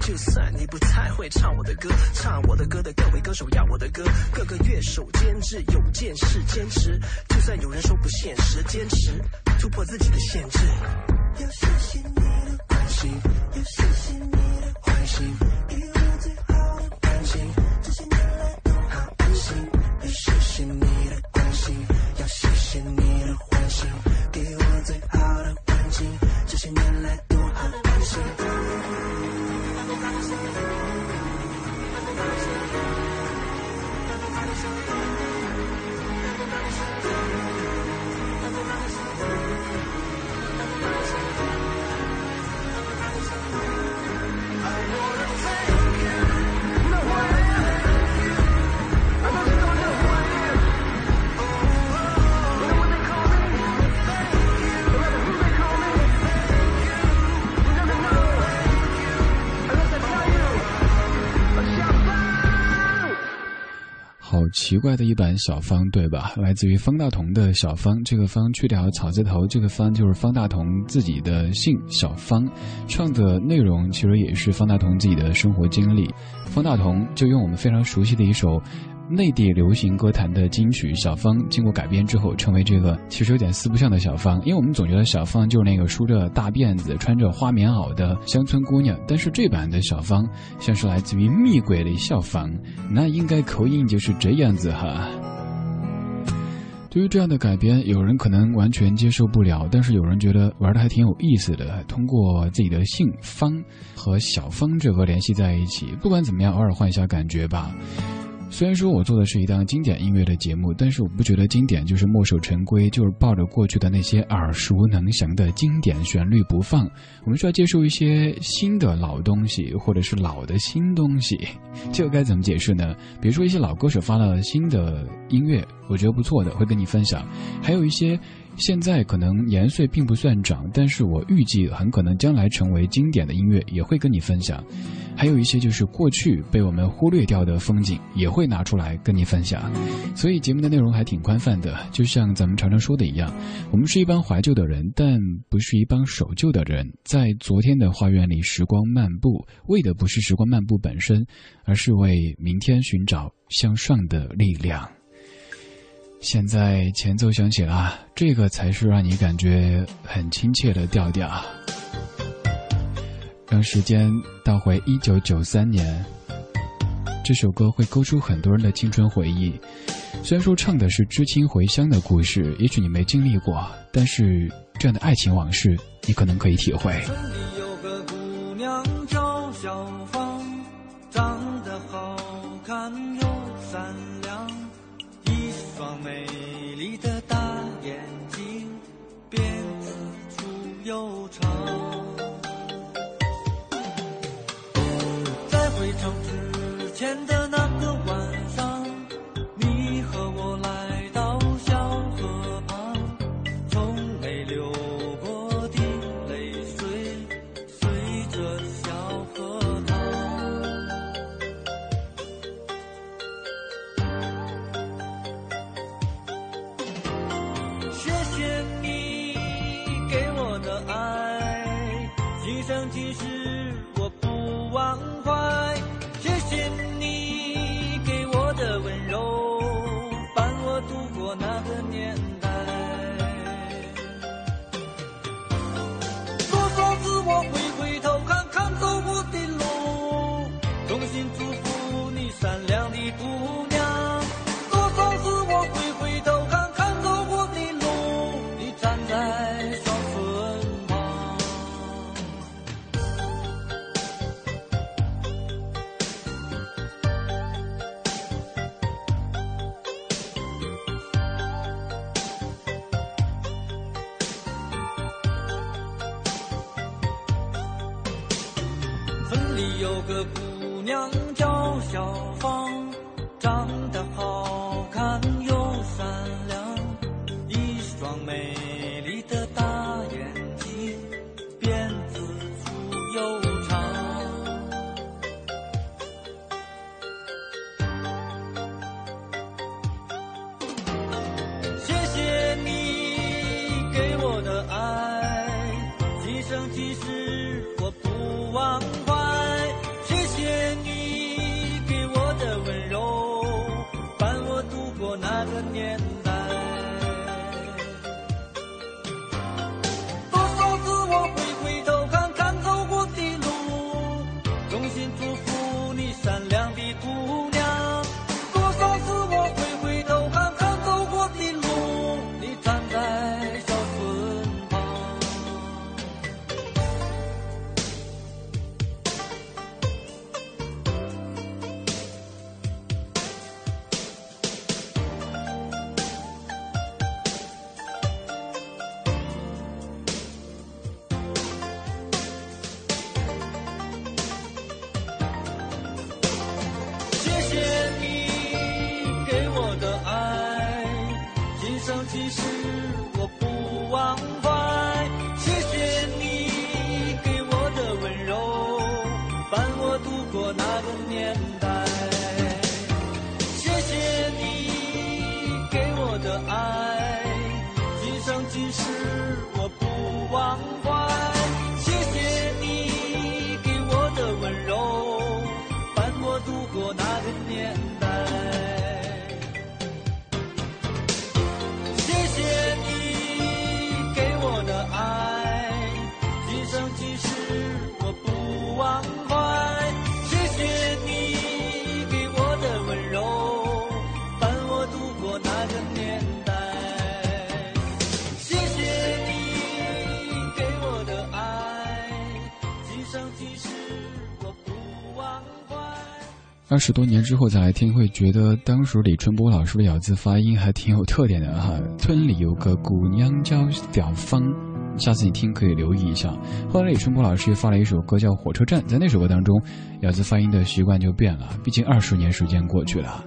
就算你不太会唱我的歌唱我的歌的各位歌手要我的歌各个乐手监制有件事坚持就算有人说不现实坚持突破自己的限制。要谢谢你的关心要谢谢你的关心奇怪的一版小芳，对吧？来自于方大同的小芳，这个芳去掉草字头，这个芳就是方大同自己的姓小芳。唱的内容其实也是方大同自己的生活经历。方大同就用我们非常熟悉的一首。内地流行歌坛的金曲小芳，经过改编之后，成为这个其实有点四不像的小芳。因为我们总觉得小芳就是那个梳着大辫子、穿着花棉袄的乡村姑娘，但是这版的小芳像是来自于蜜鬼的校方，那应该口音就是这样子哈。对于这样的改编，有人可能完全接受不了，但是有人觉得玩的还挺有意思的。通过自己的姓方和小芳这个联系在一起，不管怎么样，偶尔换一下感觉吧。虽然说我做的是一档经典音乐的节目，但是我不觉得经典就是墨守成规，就是抱着过去的那些耳熟能详的经典旋律不放。我们需要接受一些新的老东西，或者是老的新东西。这个该怎么解释呢？比如说一些老歌手发了新的音乐，我觉得不错的，会跟你分享；还有一些。现在可能年岁并不算长，但是我预计很可能将来成为经典的音乐，也会跟你分享。还有一些就是过去被我们忽略掉的风景，也会拿出来跟你分享。所以节目的内容还挺宽泛的，就像咱们常常说的一样，我们是一帮怀旧的人，但不是一帮守旧的人。在昨天的花园里时光漫步，为的不是时光漫步本身，而是为明天寻找向上的力量。现在前奏响起了，这个才是让你感觉很亲切的调调。让时间倒回一九九三年，这首歌会勾出很多人的青春回忆。虽然说唱的是知青回乡的故事，也许你没经历过，但是这样的爱情往事，你可能可以体会。有个姑娘叫小芳，二十多年之后再来听，会觉得当时李春波老师的咬字发音还挺有特点的哈。村里有个姑娘叫小芳，下次你听可以留意一下。后来李春波老师又发了一首歌叫《火车站》，在那首歌当中，咬字发音的习惯就变了，毕竟二十年时间过去了。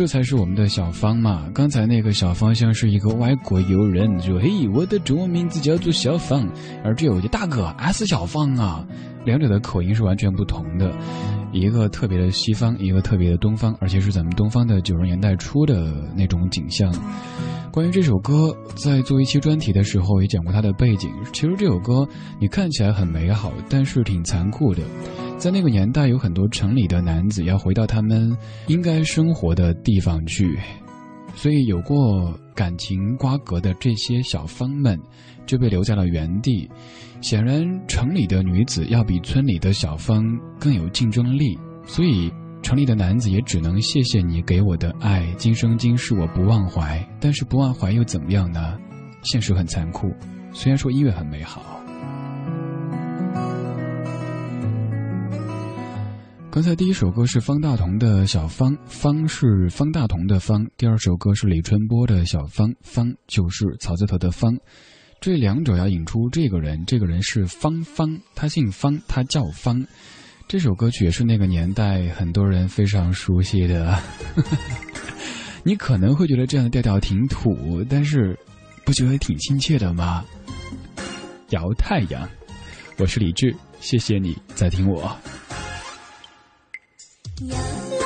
这才是我们的小芳嘛！刚才那个小芳像是一个外国友人，说：“嘿，我的中文名字叫做小芳。”而这有的大哥 S 小芳啊，两者的口音是完全不同的，一个特别的西方，一个特别的东方，而且是咱们东方的九十年代初的那种景象。关于这首歌，在做一期专题的时候也讲过它的背景。其实这首歌你看起来很美好，但是挺残酷的。在那个年代，有很多城里的男子要回到他们应该生活的地方去，所以有过感情瓜葛的这些小芳们就被留在了原地。显然，城里的女子要比村里的小芳更有竞争力，所以城里的男子也只能谢谢你给我的爱，今生今世我不忘怀。但是不忘怀又怎么样呢？现实很残酷，虽然说音乐很美好。刚才第一首歌是方大同的《小芳》，方是方大同的方；第二首歌是李春波的《小芳》，方就是草字头的方。这两者要引出这个人，这个人是方方，他姓方，他叫方。这首歌曲也是那个年代很多人非常熟悉的。你可能会觉得这样的调调挺土，但是不觉得挺亲切的吗？摇太阳，我是李志，谢谢你在听我。摇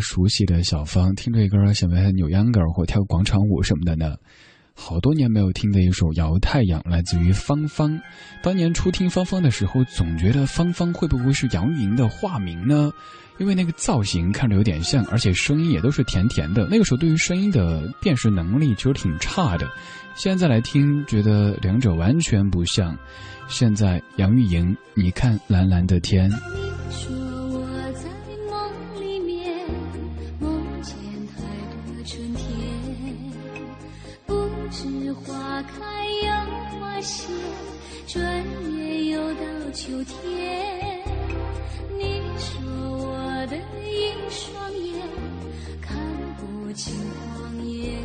熟悉的小芳。听这歌想不想扭秧歌或跳广场舞什么的呢？好多年没有听的一首《摇太阳》，来自于芳芳。当年初听芳芳的时候，总觉得芳芳会不会是杨钰莹的化名呢？因为那个造型看着有点像，而且声音也都是甜甜的。那个时候对于声音的辨识能力其实挺差的。现在来听，觉得两者完全不像。现在杨钰莹，你看蓝蓝的天。秋天。你说我的一双眼看不清谎言，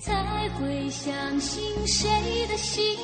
才会相信谁的心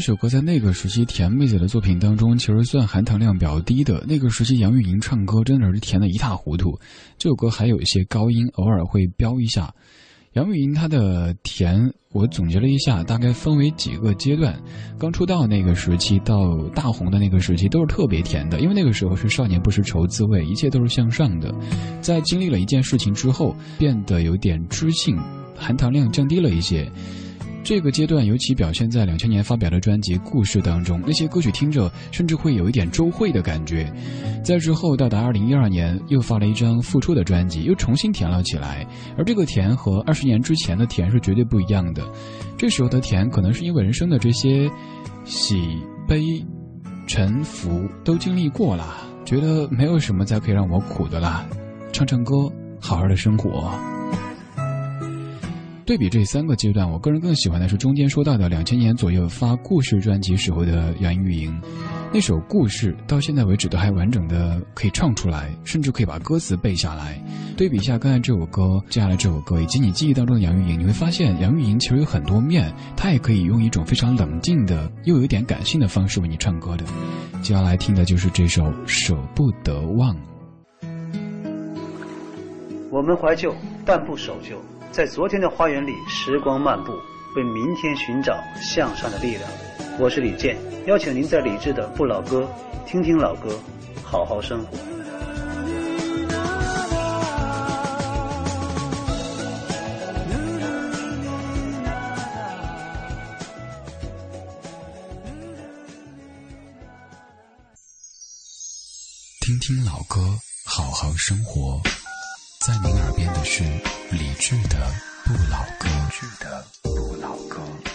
这首歌在那个时期甜妹子的作品当中，其实算含糖量比较低的。那个时期杨钰莹唱歌真的是甜的一塌糊涂。这首歌还有一些高音，偶尔会飙一下。杨钰莹她的甜，我总结了一下，大概分为几个阶段。刚出道那个时期到大红的那个时期都是特别甜的，因为那个时候是少年不识愁滋味，一切都是向上的。在经历了一件事情之后，变得有点知性，含糖量降低了一些。这个阶段尤其表现在两千年发表的专辑《故事》当中，那些歌曲听着甚至会有一点周慧的感觉。在之后到达二零一二年，又发了一张复出的专辑，又重新甜了起来。而这个甜和二十年之前的甜是绝对不一样的。这时候的甜，可能是因为人生的这些喜悲、沉浮都经历过了，觉得没有什么再可以让我苦的啦。唱唱歌，好好的生活。对比这三个阶段，我个人更喜欢的是中间说到的两千年左右发故事专辑时候的杨钰莹，那首故事到现在为止都还完整的可以唱出来，甚至可以把歌词背下来。对比一下刚才这首歌，接下来这首歌，以及你记忆当中的杨钰莹，你会发现杨钰莹其实有很多面，她也可以用一种非常冷静的又有点感性的方式为你唱歌的。接下来听的就是这首《舍不得忘》。我们怀旧，但不守旧。在昨天的花园里，时光漫步，为明天寻找向上的力量。我是李健，邀请您在理智的不老歌，听听老歌，好好生活。听听老歌，好好生活。在您耳边的是理智的不老歌。理智的不老歌。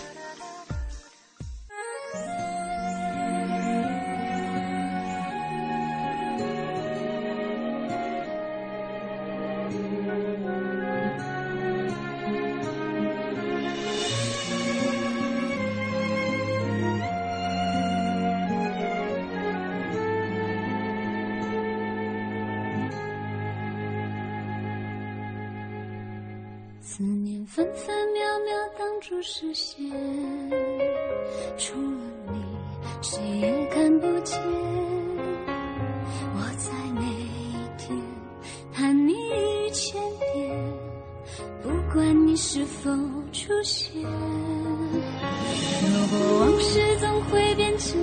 住视线，除了你，谁也看不见。我在每一天盼你一千遍，不管你是否出现。如果往事总会变成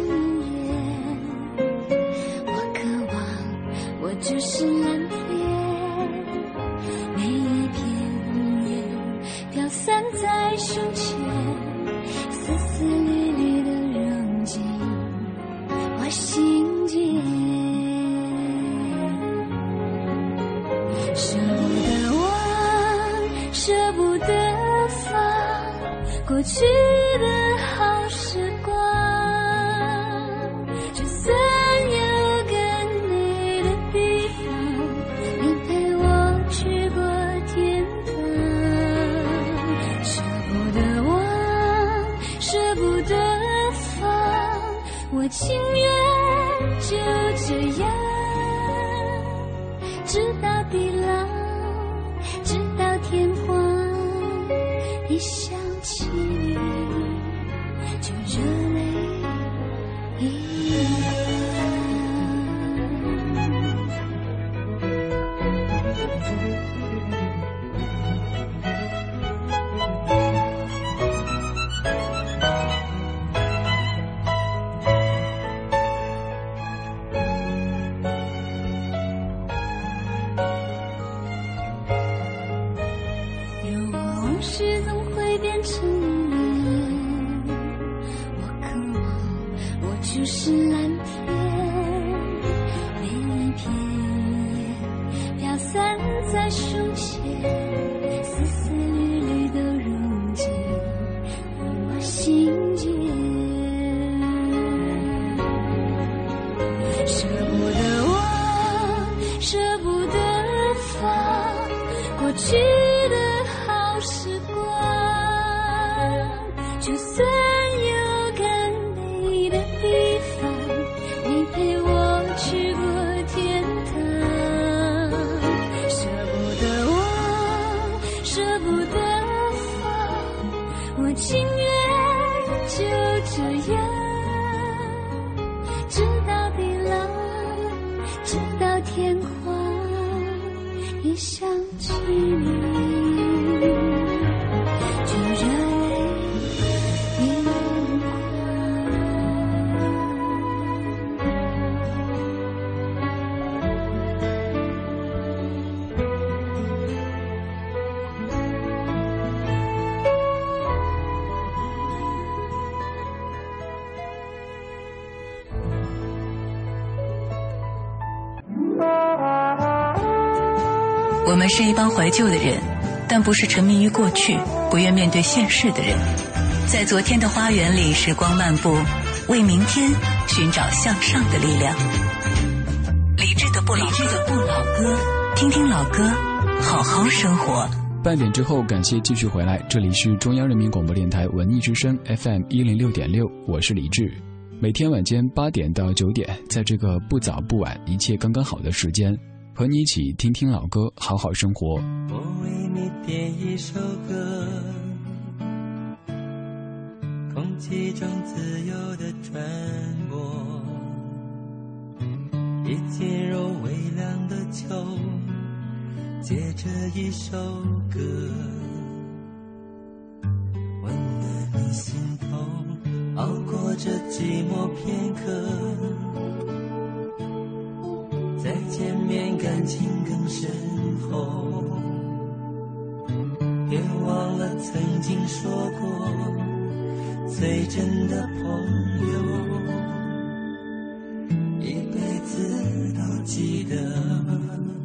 去我们是一帮怀旧的人，但不是沉迷于过去、不愿面对现实的人。在昨天的花园里，时光漫步，为明天寻找向上的力量。理智的不老，理智的不老歌，听听老歌，好好生活。半点之后，感谢继续回来，这里是中央人民广播电台文艺之声 FM 一零六点六，我是李志。每天晚间八点到九点，在这个不早不晚、一切刚刚好的时间，和你一起听听老歌，好好生活。我为你点一首歌，空气中自由的传播，一进入微凉的秋，借着一首歌，温暖你心头，熬过这寂寞片刻，再见面感情更深厚。别忘了曾经说过，最真的朋友，一辈子都记得。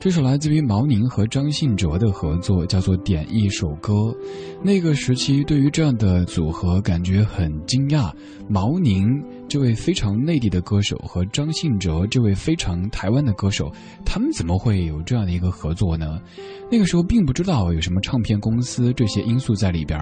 这首来自于毛宁和张信哲的合作，叫做《点一首歌》。那个时期对于这样的组合感觉很惊讶。毛宁这位非常内地的歌手和张信哲这位非常台湾的歌手，他们怎么会有这样的一个合作呢？那个时候并不知道有什么唱片公司这些因素在里边。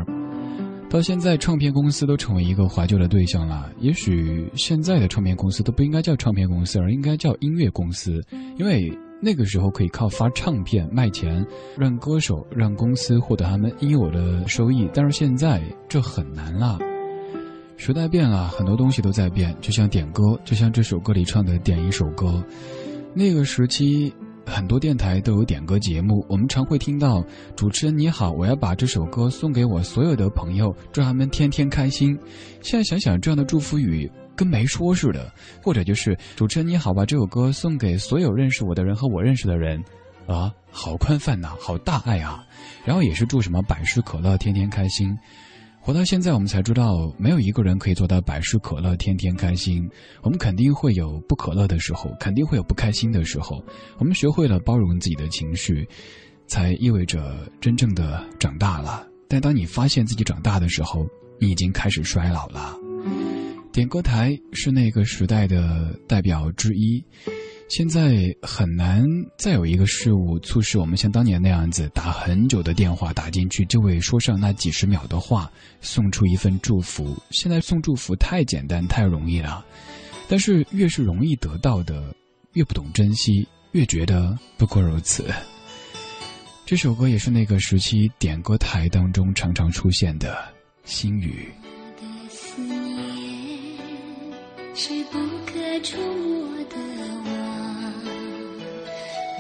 到现在，唱片公司都成为一个怀旧的对象了。也许现在的唱片公司都不应该叫唱片公司，而应该叫音乐公司，因为。那个时候可以靠发唱片卖钱，让歌手、让公司获得他们应有的收益。但是现在这很难了，时代变了，很多东西都在变。就像点歌，就像这首歌里唱的“点一首歌”。那个时期，很多电台都有点歌节目，我们常会听到主持人你好，我要把这首歌送给我所有的朋友，祝他们天天开心。现在想想，这样的祝福语。跟没说似的，或者就是主持人你好，把这首歌送给所有认识我的人和我认识的人，啊，好宽泛呐，好大爱啊！然后也是祝什么百事可乐天天开心。活到现在，我们才知道没有一个人可以做到百事可乐天天开心。我们肯定会有不可乐的时候，肯定会有不开心的时候。我们学会了包容自己的情绪，才意味着真正的长大了。但当你发现自己长大的时候，你已经开始衰老了。点歌台是那个时代的代表之一，现在很难再有一个事物促使我们像当年那样子打很久的电话打进去，就为说上那几十秒的话送出一份祝福。现在送祝福太简单太容易了，但是越是容易得到的，越不懂珍惜，越觉得不过如此。这首歌也是那个时期点歌台当中常常出现的心语。是不可触摸的网，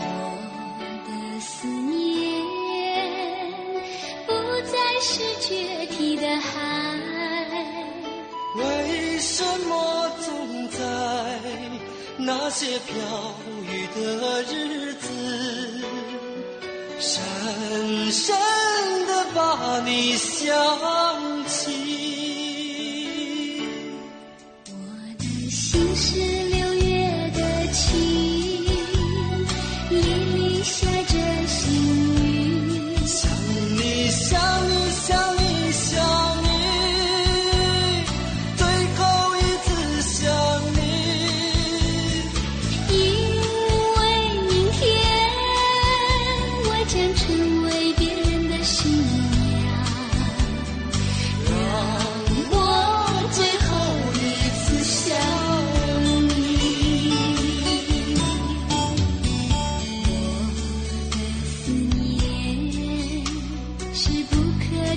我的思念不再是决堤的海。为什么总在那些飘雨的日子，深深的把你想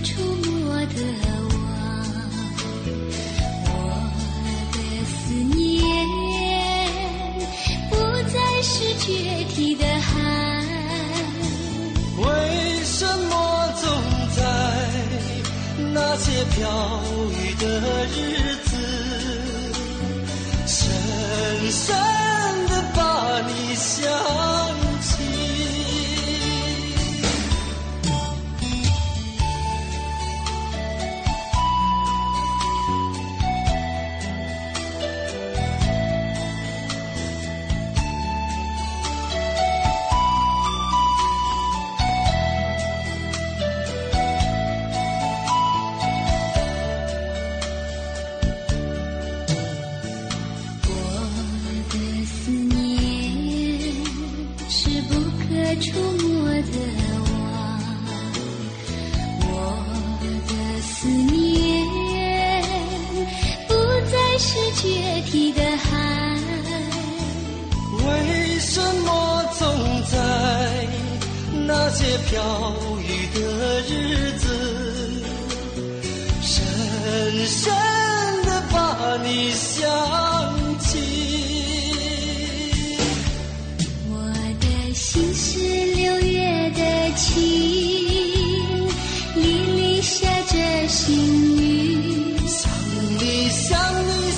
触摸的我我的思念不再是决堤的海。为什么总在那些飘雨的日子深深的把你想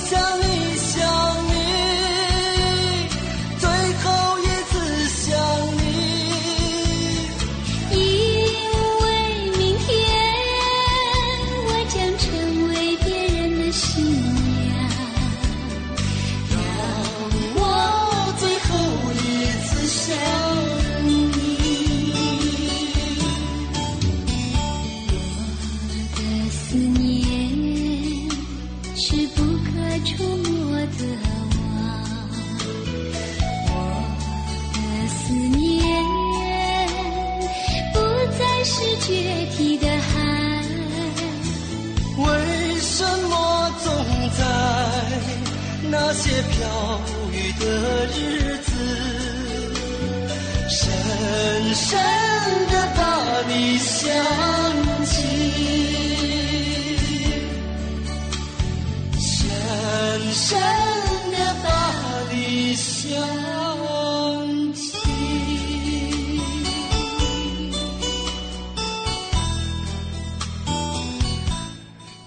tell me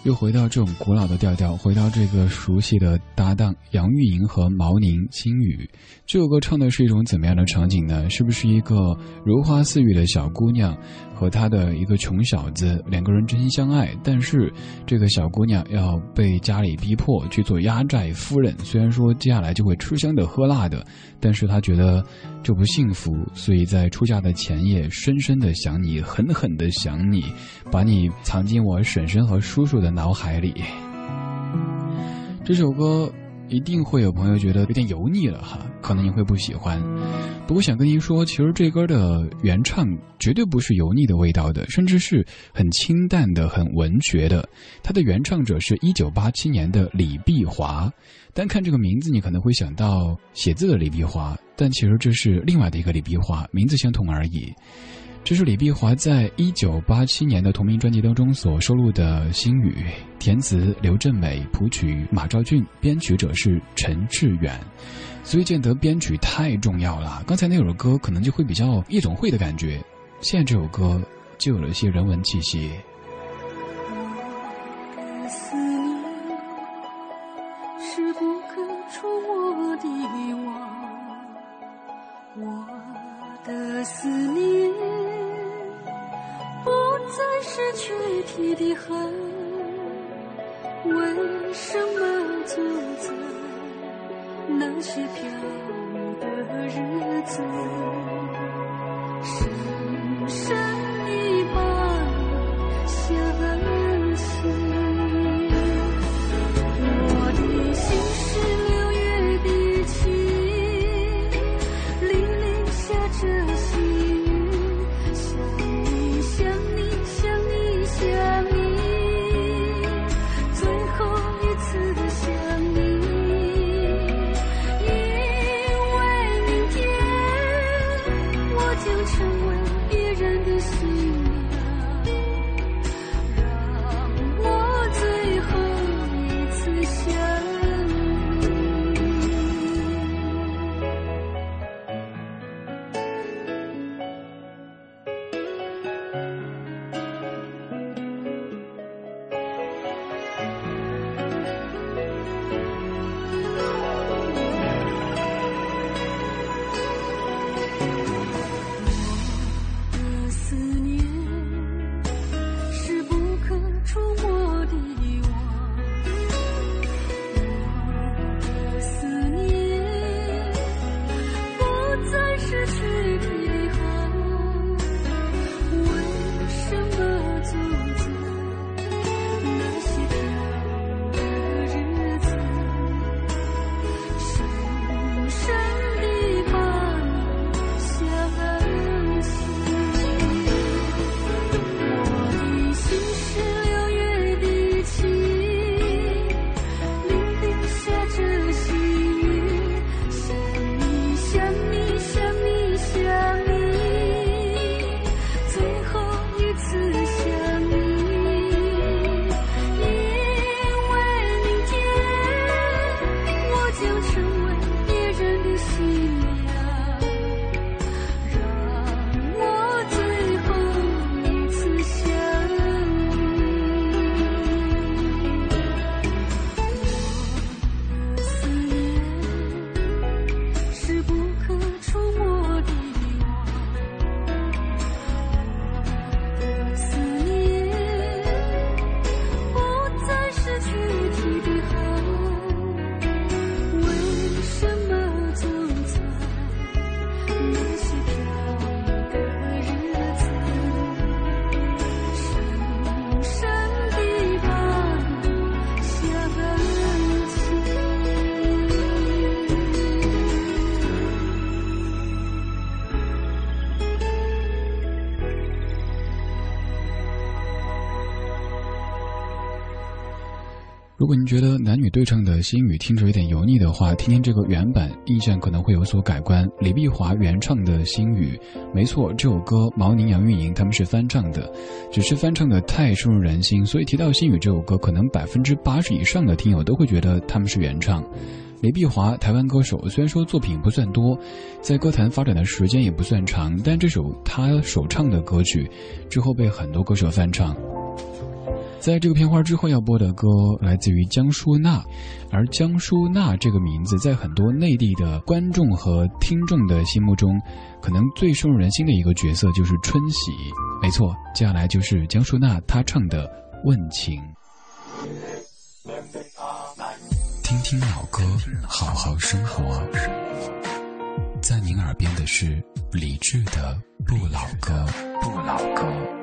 又回到这种古老的调调，回到这个熟悉的搭档杨钰莹和毛宁、青雨。这首歌唱的是一种怎么样的场景呢？是不是一个如花似玉的小姑娘和她的一个穷小子，两个人真心相爱，但是这个小姑娘要被家里逼迫去做压寨夫人。虽然说接下来就会吃香的喝辣的，但是她觉得这不幸福，所以在出嫁的前夜，深深的想你，狠狠的想你，把你藏进我婶婶和叔叔的脑海里。这首歌一定会有朋友觉得有点油腻了哈，可能你会不喜欢。不过想跟您说，其实这歌的原唱绝对不是油腻的味道的，甚至是很清淡的、很文学的。它的原唱者是一九八七年的李碧华。单看这个名字，你可能会想到写字的李碧华，但其实这是另外的一个李碧华，名字相同而已。这是李碧华在一九八七年的同名专辑当中所收录的《心语》，填词刘振美，谱曲马兆骏，编曲者是陈志远。所以见得编曲太重要了。刚才那首歌可能就会比较夜总会的感觉，现在这首歌就有了一些人文气息。我的思念是不可触摸的网，我的思念再是躯体的痕，为什么总在那些飘雨的日子，深深地把相思对唱的心语听着有点油腻的话，听听这个原版，印象可能会有所改观。李碧华原唱的心语，没错，这首歌毛宁、杨钰莹他们是翻唱的，只是翻唱的太深入人心，所以提到心语这首歌，可能百分之八十以上的听友都会觉得他们是原唱。李碧华，台湾歌手，虽然说作品不算多，在歌坛发展的时间也不算长，但这首他首唱的歌曲，之后被很多歌手翻唱。在这个片花之后要播的歌来自于江淑娜，而江淑娜这个名字在很多内地的观众和听众的心目中，可能最深入人心的一个角色就是春喜。没错，接下来就是江淑娜她唱的《问情》。听听老歌，好好生活。在您耳边的是理智的不老歌，不老歌。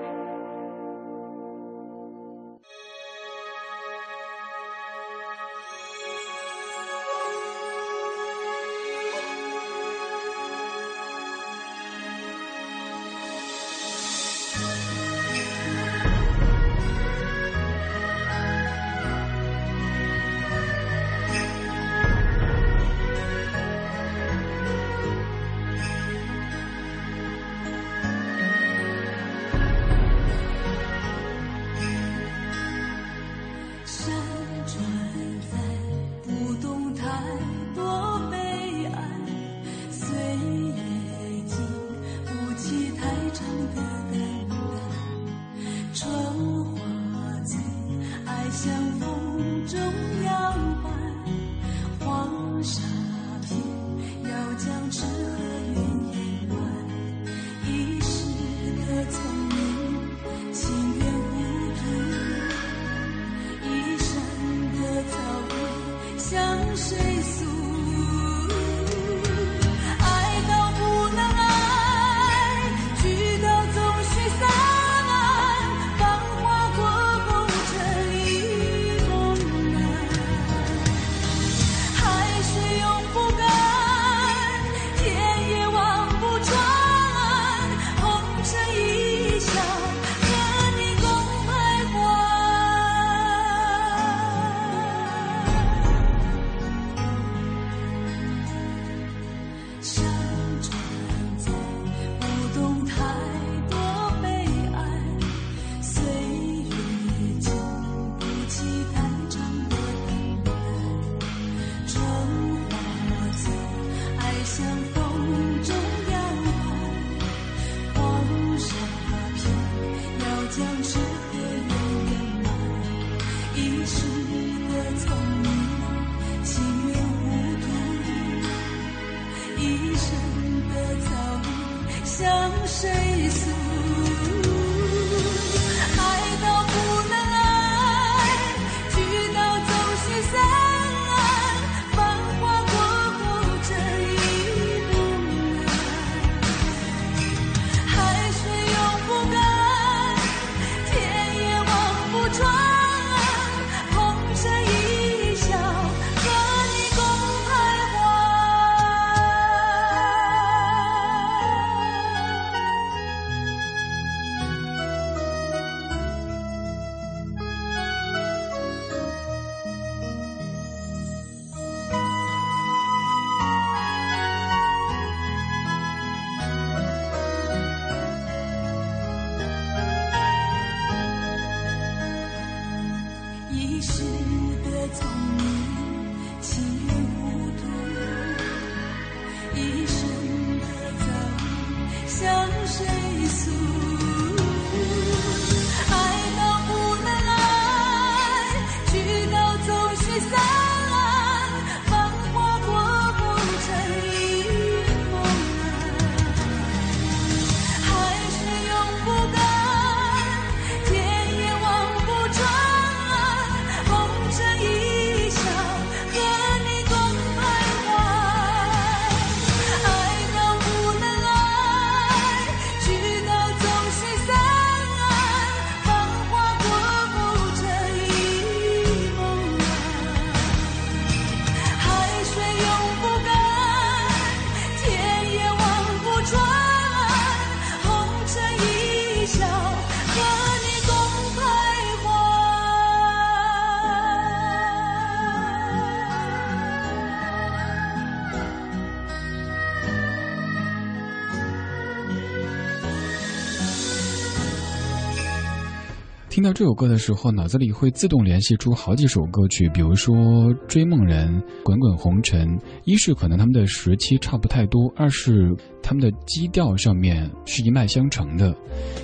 听到这首歌的时候，脑子里会自动联系出好几首歌曲，比如说《追梦人》《滚滚红尘》。一是可能他们的时期差不太多，二是他们的基调上面是一脉相承的。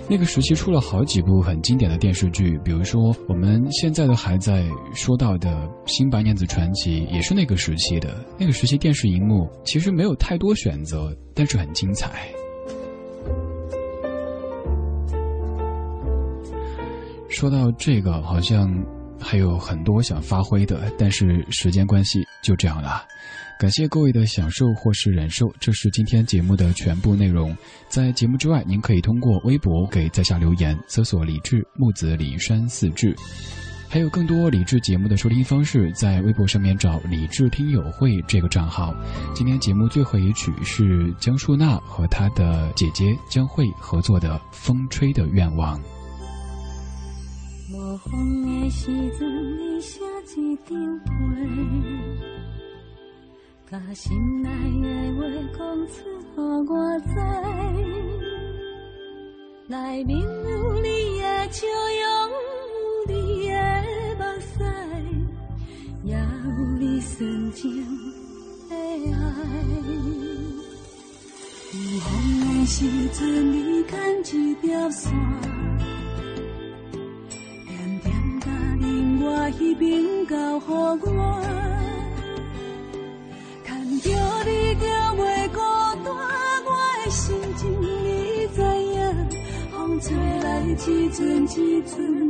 那个时期出了好几部很经典的电视剧，比如说我们现在的还在说到的《新白娘子传奇》，也是那个时期的。那个时期电视荧幕其实没有太多选择，但是很精彩。说到这个，好像还有很多想发挥的，但是时间关系就这样了。感谢各位的享受或是忍受，这是今天节目的全部内容。在节目之外，您可以通过微博给在下留言，搜索“李志木子李山四志”，还有更多李志节目的收听方式，在微博上面找“李志听友会”这个账号。今天节目最后一曲是江淑娜和她的姐姐江慧合作的《风吹的愿望》。风的时阵，你写一张被，把心内的话讲出，予我知。内面有你的笑容，有你的目屎，也有你纯情的爱。有风的时阵，你牵一条线。我彼边交予我，牵着你就袂孤单。我的心情你知影，风吹来一阵一阵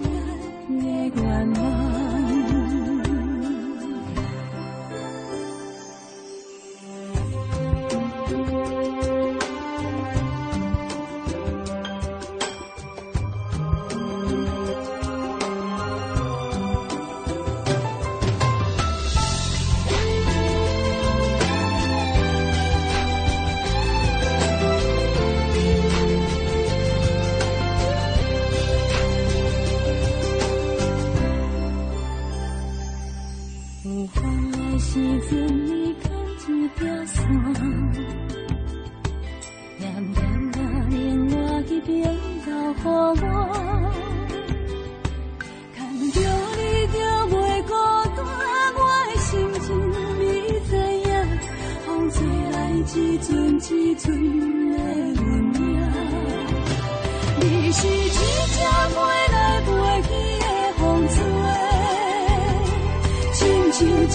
相爱时阵你牵一条线，念念的念念一边留给我，看着你就袂孤单，我的心情你知影，风吹爱一阵一阵的。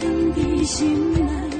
放在心内。